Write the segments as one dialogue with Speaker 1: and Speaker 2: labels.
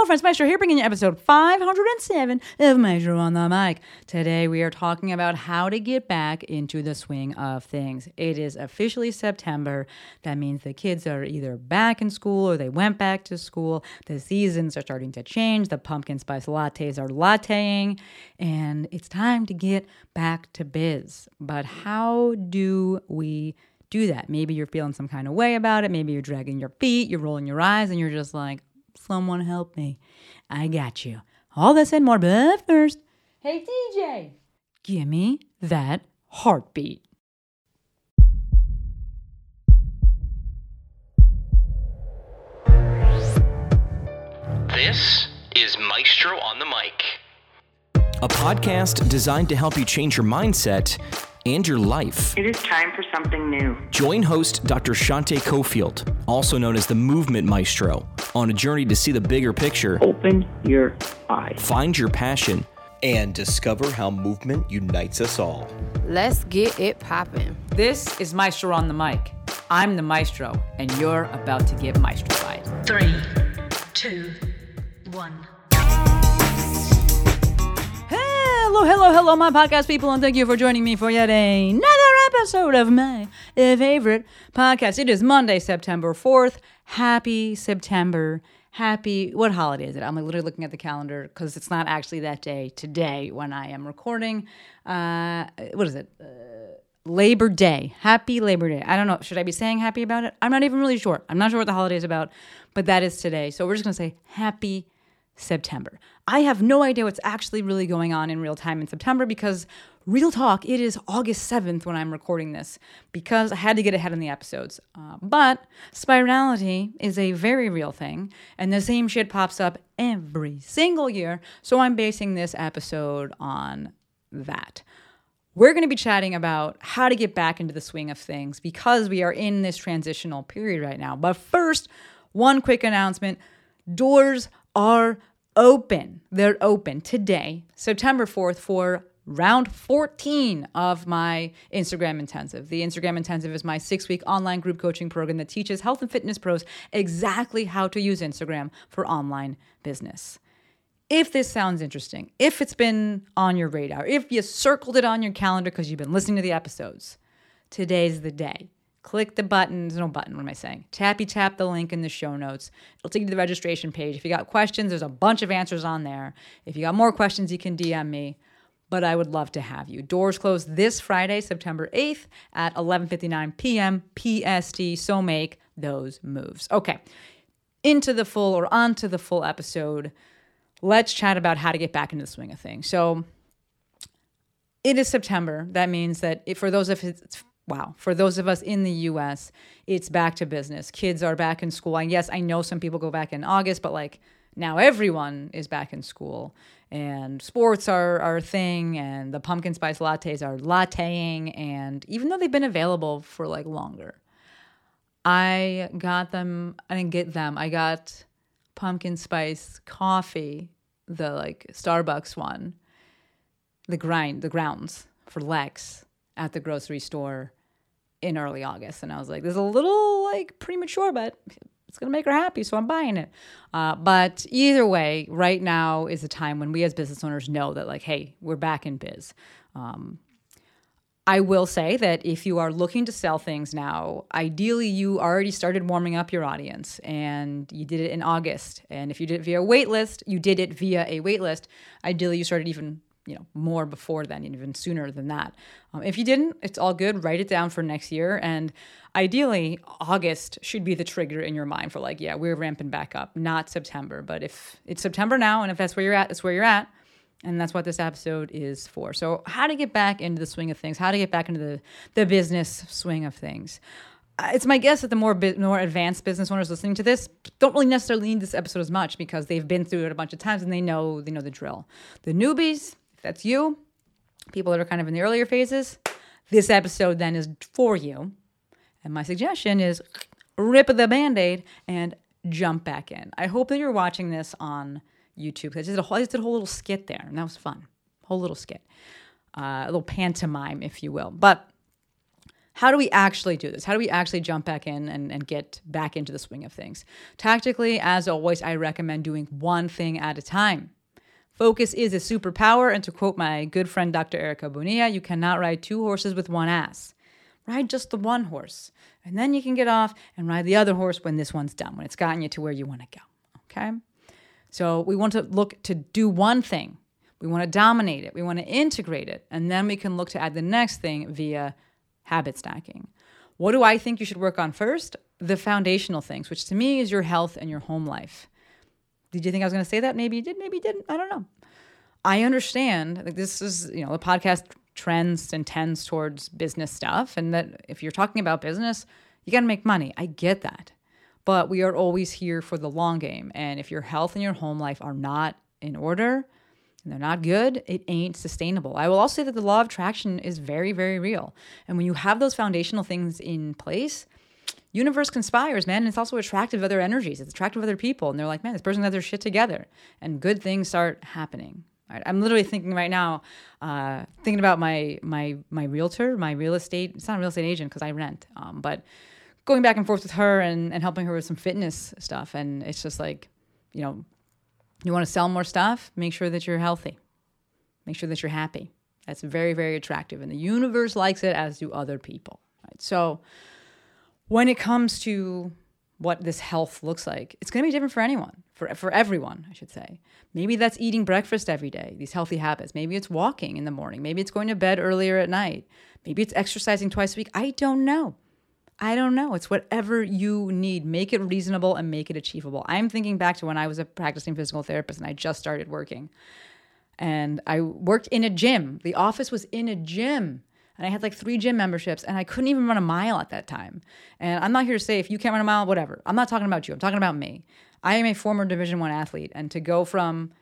Speaker 1: Hello, friends. Maestro here, bringing you episode 507 of Maestro on the Mic. Today, we are talking about how to get back into the swing of things. It is officially September. That means the kids are either back in school or they went back to school. The seasons are starting to change. The pumpkin spice lattes are latteing, and it's time to get back to biz. But how do we do that? Maybe you're feeling some kind of way about it. Maybe you're dragging your feet, you're rolling your eyes, and you're just like, Someone help me. I got you. All this and more, but first, hey DJ, give me that heartbeat.
Speaker 2: This is Maestro on the Mic.
Speaker 3: a podcast designed to help you change your mindset and your life.
Speaker 4: It is time for something new.
Speaker 3: Join host Dr. Shante Cofield, also known as the Movement Maestro, on a journey to see the bigger picture,
Speaker 4: Open your eyes.
Speaker 3: find your passion,
Speaker 5: and discover how movement unites us all.
Speaker 6: Let's get it poppin'.
Speaker 1: This is Maestro on the mic. I'm the maestro, and you're about to get maestrofied.
Speaker 7: Three, two, one.
Speaker 1: Hello, hello, hello, my podcast people, and thank you for joining me for yet another episode of my favorite podcast. It is Monday, September 4th. Happy September. Happy, what holiday is it? I'm literally looking at the calendar because it's not actually that day today when I am recording. Uh, what is it? Uh, Labor Day. Happy Labor Day. I don't know. Should I be saying happy about it? I'm not even really sure. I'm not sure what the holiday is about, but that is today. So we're just going to say happy September. I have no idea what's actually really going on in real time in September because, real talk, it is August 7th when I'm recording this because I had to get ahead in the episodes. Uh, but spirality is a very real thing, and the same shit pops up every single year. So I'm basing this episode on that. We're going to be chatting about how to get back into the swing of things because we are in this transitional period right now. But first, one quick announcement doors are open. They're open today, September 4th, for round 14 of my Instagram Intensive. The Instagram Intensive is my six week online group coaching program that teaches health and fitness pros exactly how to use Instagram for online business if this sounds interesting, if it's been on your radar, if you circled it on your calendar because you've been listening to the episodes, today's the day. Click the button. There's no button. What am I saying? Tappy tap the link in the show notes. It'll take you to the registration page. If you got questions, there's a bunch of answers on there. If you got more questions, you can DM me. But I would love to have you. Doors close this Friday, September 8th at 11:59 p.m. PST. So make those moves. Okay, into the full or onto the full episode let's chat about how to get back into the swing of things. So it is September. That means that if, for those of us, wow, for those of us in the U.S., it's back to business. Kids are back in school. And yes, I know some people go back in August, but like now everyone is back in school, and sports are are a thing, and the pumpkin spice lattes are latteing, and even though they've been available for like longer, I got them. I didn't get them. I got pumpkin spice coffee, the like Starbucks one, the grind, the grounds for Lex at the grocery store in early August. And I was like, this is a little like premature, but it's going to make her happy. So I'm buying it. Uh, but either way, right now is a time when we as business owners know that, like, hey, we're back in biz. Um, I will say that if you are looking to sell things now, ideally you already started warming up your audience and you did it in August. And if you did it via a you did it via a wait list. Ideally you started even you know more before then even sooner than that um, if you didn't it's all good write it down for next year and ideally august should be the trigger in your mind for like yeah we're ramping back up not september but if it's september now and if that's where you're at that's where you're at and that's what this episode is for. So, how to get back into the swing of things, how to get back into the, the business swing of things. Uh, It's my guess that the more more advanced business owners listening to this don't really necessarily need this episode as much because they've been through it a bunch of times and they know they know the drill. The newbies, that's you, people that are kind of in the earlier phases, this episode then is for you. And my suggestion is rip the band-aid and jump back in. I hope that you're watching this on YouTube. I just did a whole, did a whole little skit there, and that was fun. Whole little skit, uh, a little pantomime, if you will. But how do we actually do this? How do we actually jump back in and, and get back into the swing of things? Tactically, as always, I recommend doing one thing at a time. Focus is a superpower, and to quote my good friend Dr. Erica Bonilla, you cannot ride two horses with one ass. Ride just the one horse, and then you can get off and ride the other horse when this one's done, when it's gotten you to where you want to go. Okay? So we want to look to do one thing. We want to dominate it. We want to integrate it. And then we can look to add the next thing via habit stacking. What do I think you should work on first? The foundational things, which to me is your health and your home life. Did you think I was going to say that? Maybe you did, maybe you didn't. I don't know. I understand that this is, you know, the podcast trends and tends towards business stuff. And that if you're talking about business, you got to make money. I get that. But we are always here for the long game. And if your health and your home life are not in order, and they're not good, it ain't sustainable. I will also say that the law of attraction is very, very real. And when you have those foundational things in place, universe conspires, man. And it's also attractive other energies. It's attractive other people. And they're like, man, this person got their shit together. And good things start happening. Right? I'm literally thinking right now, uh, thinking about my my my realtor, my real estate. It's not a real estate agent because I rent, um, but going back and forth with her and, and helping her with some fitness stuff. And it's just like, you know, you want to sell more stuff, make sure that you're healthy. Make sure that you're happy. That's very, very attractive. And the universe likes it, as do other people. Right? So when it comes to what this health looks like, it's going to be different for anyone, for, for everyone, I should say. Maybe that's eating breakfast every day, these healthy habits. Maybe it's walking in the morning. Maybe it's going to bed earlier at night. Maybe it's exercising twice a week. I don't know. I don't know. It's whatever you need. Make it reasonable and make it achievable. I'm thinking back to when I was a practicing physical therapist and I just started working. And I worked in a gym. The office was in a gym. And I had like three gym memberships and I couldn't even run a mile at that time. And I'm not here to say if you can't run a mile, whatever. I'm not talking about you. I'm talking about me. I am a former Division One athlete. And to go from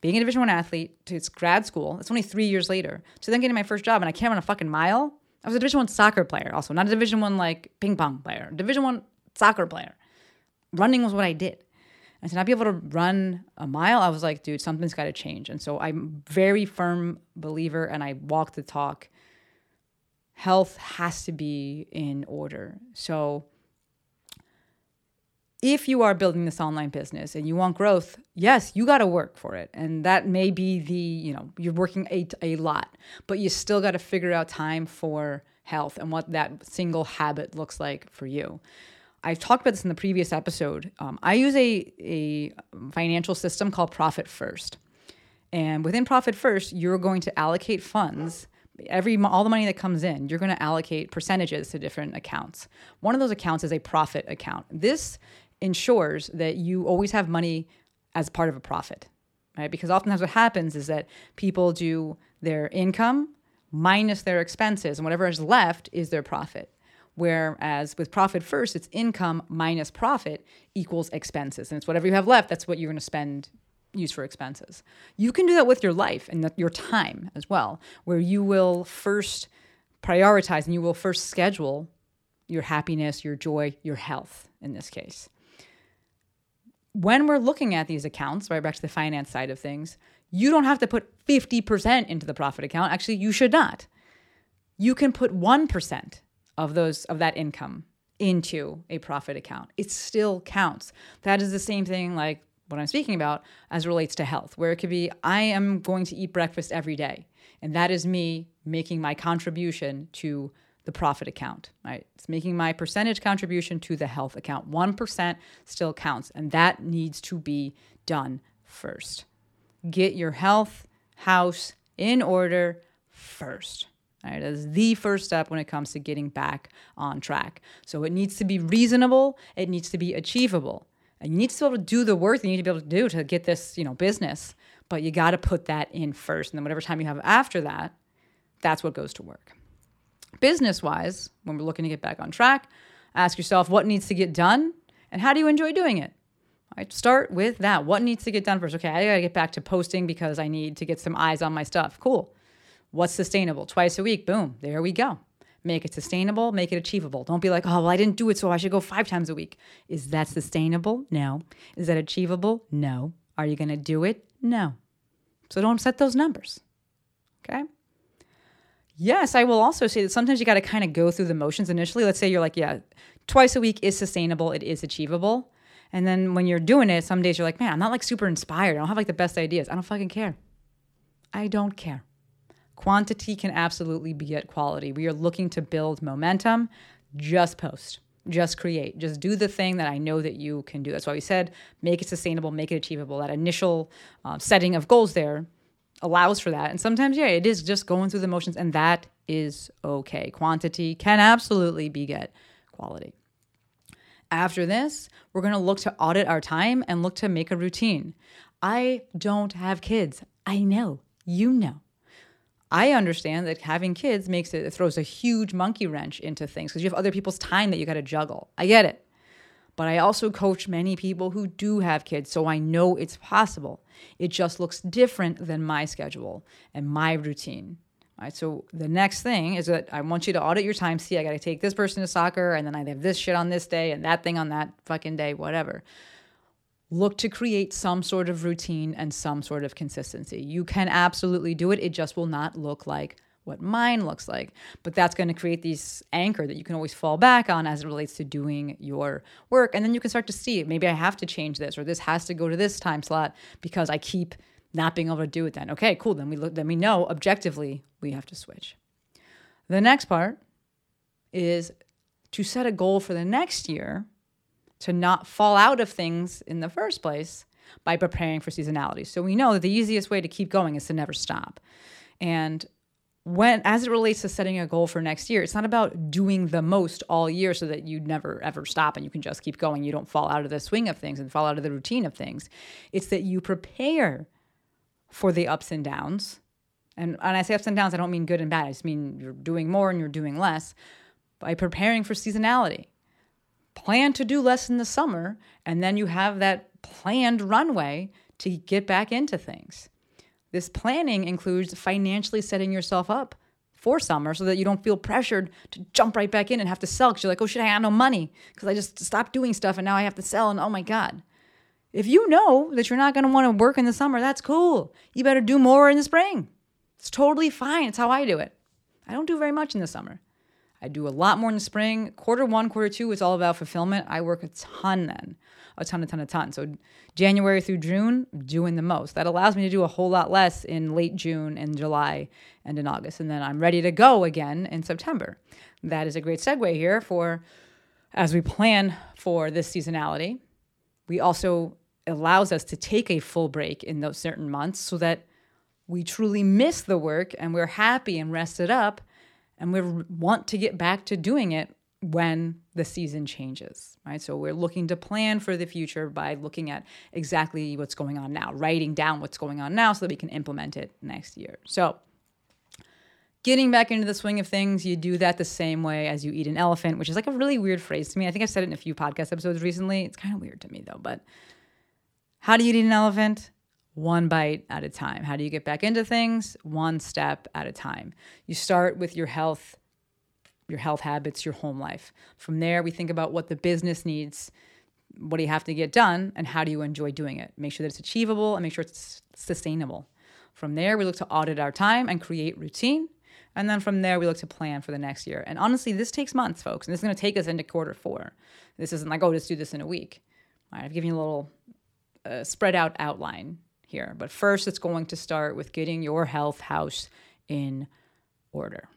Speaker 1: being a Division One athlete to grad school, it's only three years later, to then getting my first job and I can't run a fucking mile I was a Division One soccer player, also not a Division One like ping pong player. Division One soccer player. Running was what I did. And to not be able to run a mile, I was like, dude, something's got to change. And so I'm very firm believer, and I walk the talk. Health has to be in order. So if you are building this online business and you want growth, yes, you got to work for it. And that may be the, you know, you're working a, a lot, but you still got to figure out time for health and what that single habit looks like for you. I've talked about this in the previous episode. Um, I use a, a financial system called Profit First. And within Profit First, you're going to allocate funds every all the money that comes in you're going to allocate percentages to different accounts one of those accounts is a profit account this ensures that you always have money as part of a profit, right? Because oftentimes what happens is that people do their income minus their expenses, and whatever is left is their profit. Whereas with profit first, it's income minus profit equals expenses. And it's whatever you have left, that's what you're going to spend, use for expenses. You can do that with your life and your time as well, where you will first prioritize and you will first schedule your happiness, your joy, your health in this case when we're looking at these accounts, right back to the finance side of things, you don't have to put 50% into the profit account. Actually, you should not. You can put 1% of those of that income into a profit account. It still counts. That is the same thing like what I'm speaking about as relates to health, where it could be I am going to eat breakfast every day. And that is me making my contribution to the profit account, right? It's making my percentage contribution to the health account. 1% still counts, and that needs to be done first. Get your health house in order first. Right, that is the first step when it comes to getting back on track. So it needs to be reasonable, it needs to be achievable. You need to be able to do the work you need to be able to do to get this, you know, business. But you got to put that in first. And then whatever time you have after that, that's what goes to work business wise, when we're looking to get back on track, ask yourself what needs to get done and how do you enjoy doing it? Right, start with that. What needs to get done first? Okay, I gotta get back to posting because I need to get some eyes on my stuff. Cool. What's sustainable? Twice a week. Boom. There we go. Make it sustainable, make it achievable. Don't be like, oh, well, I didn't do it, so I should go five times a week. Is that sustainable? No. Is that achievable? No. Are you gonna do it? No. So don't set those numbers. Okay? Yes, I will also say that sometimes you got to kind of go through the motions initially. Let's say you're like, yeah, twice a week is sustainable, it is achievable. And then when you're doing it, some days you're like, man, I'm not like super inspired. I don't have like the best ideas. I don't fucking care. I don't care. Quantity can absolutely be beget quality. We are looking to build momentum. Just post, just create, just do the thing that I know that you can do. That's why we said make it sustainable, make it achievable. That initial uh, setting of goals there allows for that. And sometimes, yeah, it is just going through the motions, and that is okay. Quantity can absolutely beget quality. After this, we're going to look to audit our time and look to make a routine. I don't have kids. I know. You know. I understand that having kids makes it, it throws a huge monkey wrench into things because you have other people's time that you got to juggle. I get it. But I also coach many people who do have kids, so I know it's possible. It just looks different than my schedule and my routine. Right? So the next thing is that I want you to audit your time. See, I got to take this person to soccer, and then I have this shit on this day and that thing on that fucking day, whatever look to create some sort of routine and some sort of consistency. You can absolutely do it. It just will not look like what mine looks like. But that's going to create these anchor that you can always fall back on as it relates to doing your work. And then you can start to see maybe I have to change this or this has to go to this time slot because I keep not being able to do it then. Okay, cool. Then we look then we know objectively we have to switch. The next part is to set a goal for the next year to not fall out of things in the first place by preparing for seasonality. So we know that the easiest way to keep going is to never stop. And when as it relates to setting a goal for next year, it's not about doing the most all year so that you never ever stop and you can just keep going. You don't fall out of the swing of things and fall out of the routine of things. It's that you prepare for the ups and downs. And when I say ups and downs, I don't mean good and bad. I just mean you're doing more and you're doing less by preparing for seasonality plan to do less in the summer, and then you have that planned runway to get back into things. This planning includes financially setting yourself up for summer so that you don't feel pressured to jump right back in and have to sell because you're like, oh shit, I got no money because I just stopped doing stuff and now I have to sell. And oh my God. If you know that you're not going to want to work in the summer, that's cool. You better do more in the spring. It's totally fine. It's how I do it. I don't do very much in the summer. I do a lot more in the spring. Quarter one, quarter two is all about fulfillment. I work a ton then, a ton, a ton, a ton. So January through June, doing the most. That allows me to do a whole lot less in late June and July and in August. And then I'm ready to go again in September. That is a great segue here for as we plan for this seasonality. We also allows us to take a full break in those certain months so that we truly miss the work and we're happy and rested up and we want to get back to doing it when the season changes, right? So we're looking to plan for the future by looking at exactly what's going on now, writing down what's going on now so that we can implement it next year. So getting back into the swing of things, you do that the same way as you eat an elephant, which is like a really weird phrase to me. I think I've said it in a few podcast episodes recently. It's kind of weird to me though, but how do you eat an elephant? One bite at a time. How do you get back into things? One step at a time. You start with your health, your health habits, your home life. From there, we think about what the business needs. What do you have to get done, and how do you enjoy doing it? Make sure that it's achievable and make sure it's sustainable. From there, we look to audit our time and create routine. And then from there, we look to plan for the next year. And honestly, this takes months, folks. And this is going to take us into quarter four. This isn't like, oh, let's do this in a week. All right, I've given you a little uh, spread out outline here. But first, it's going to start with getting your health house in order.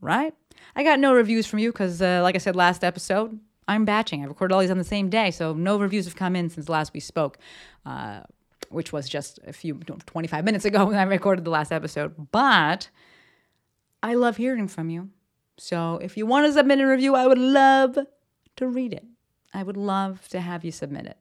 Speaker 1: Right? I got no reviews from you because, uh, like I said last episode, I'm batching. I recorded all these on the same day, so no reviews have come in since last we spoke, uh, which was just a few 25 minutes ago when I recorded the last episode. But I love hearing from you. So if you want to submit a review, I would love to read it. I would love to have you submit it.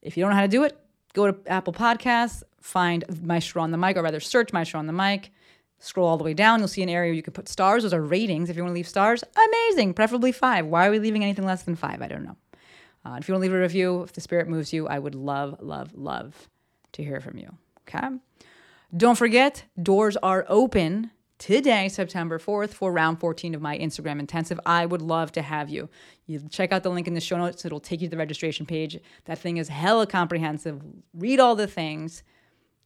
Speaker 1: If you don't know how to do it, go to Apple Podcasts, find Maestro on the mic, or rather search Maestro on the mic. Scroll all the way down, you'll see an area where you can put stars. Those are ratings. If you want to leave stars, amazing, preferably five. Why are we leaving anything less than five? I don't know. Uh, if you want to leave a review, if the spirit moves you, I would love, love, love to hear from you. Okay. Don't forget, doors are open today, September 4th, for round 14 of my Instagram intensive. I would love to have you. You check out the link in the show notes, it'll take you to the registration page. That thing is hella comprehensive. Read all the things.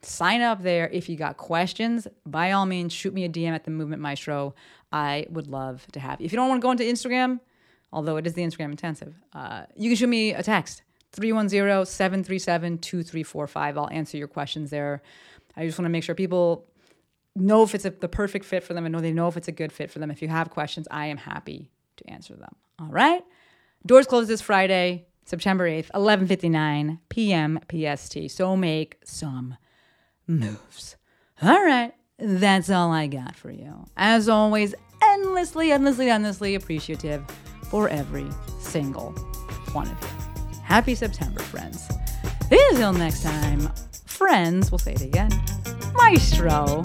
Speaker 1: sign up there. If you got questions, by all means, shoot me a DM at the Movement Maestro. I would love to have you. If you don't want to go into Instagram, although it is the Instagram intensive, uh, you can shoot me a text 310 737 2345. I'll answer your questions there. I just want to make sure people know if it's a, the perfect fit for them and know they know if it's a good fit for them. If you have questions, I am happy to answer them. All right. Doors close this Friday, September 8th, 11:59 p.m. PST. So make some moves. All right. That's all I got for you. As always, endlessly, endlessly, endlessly appreciative for every single one of you. Happy September, friends. Until next time, friends, we'll say it again. Maestro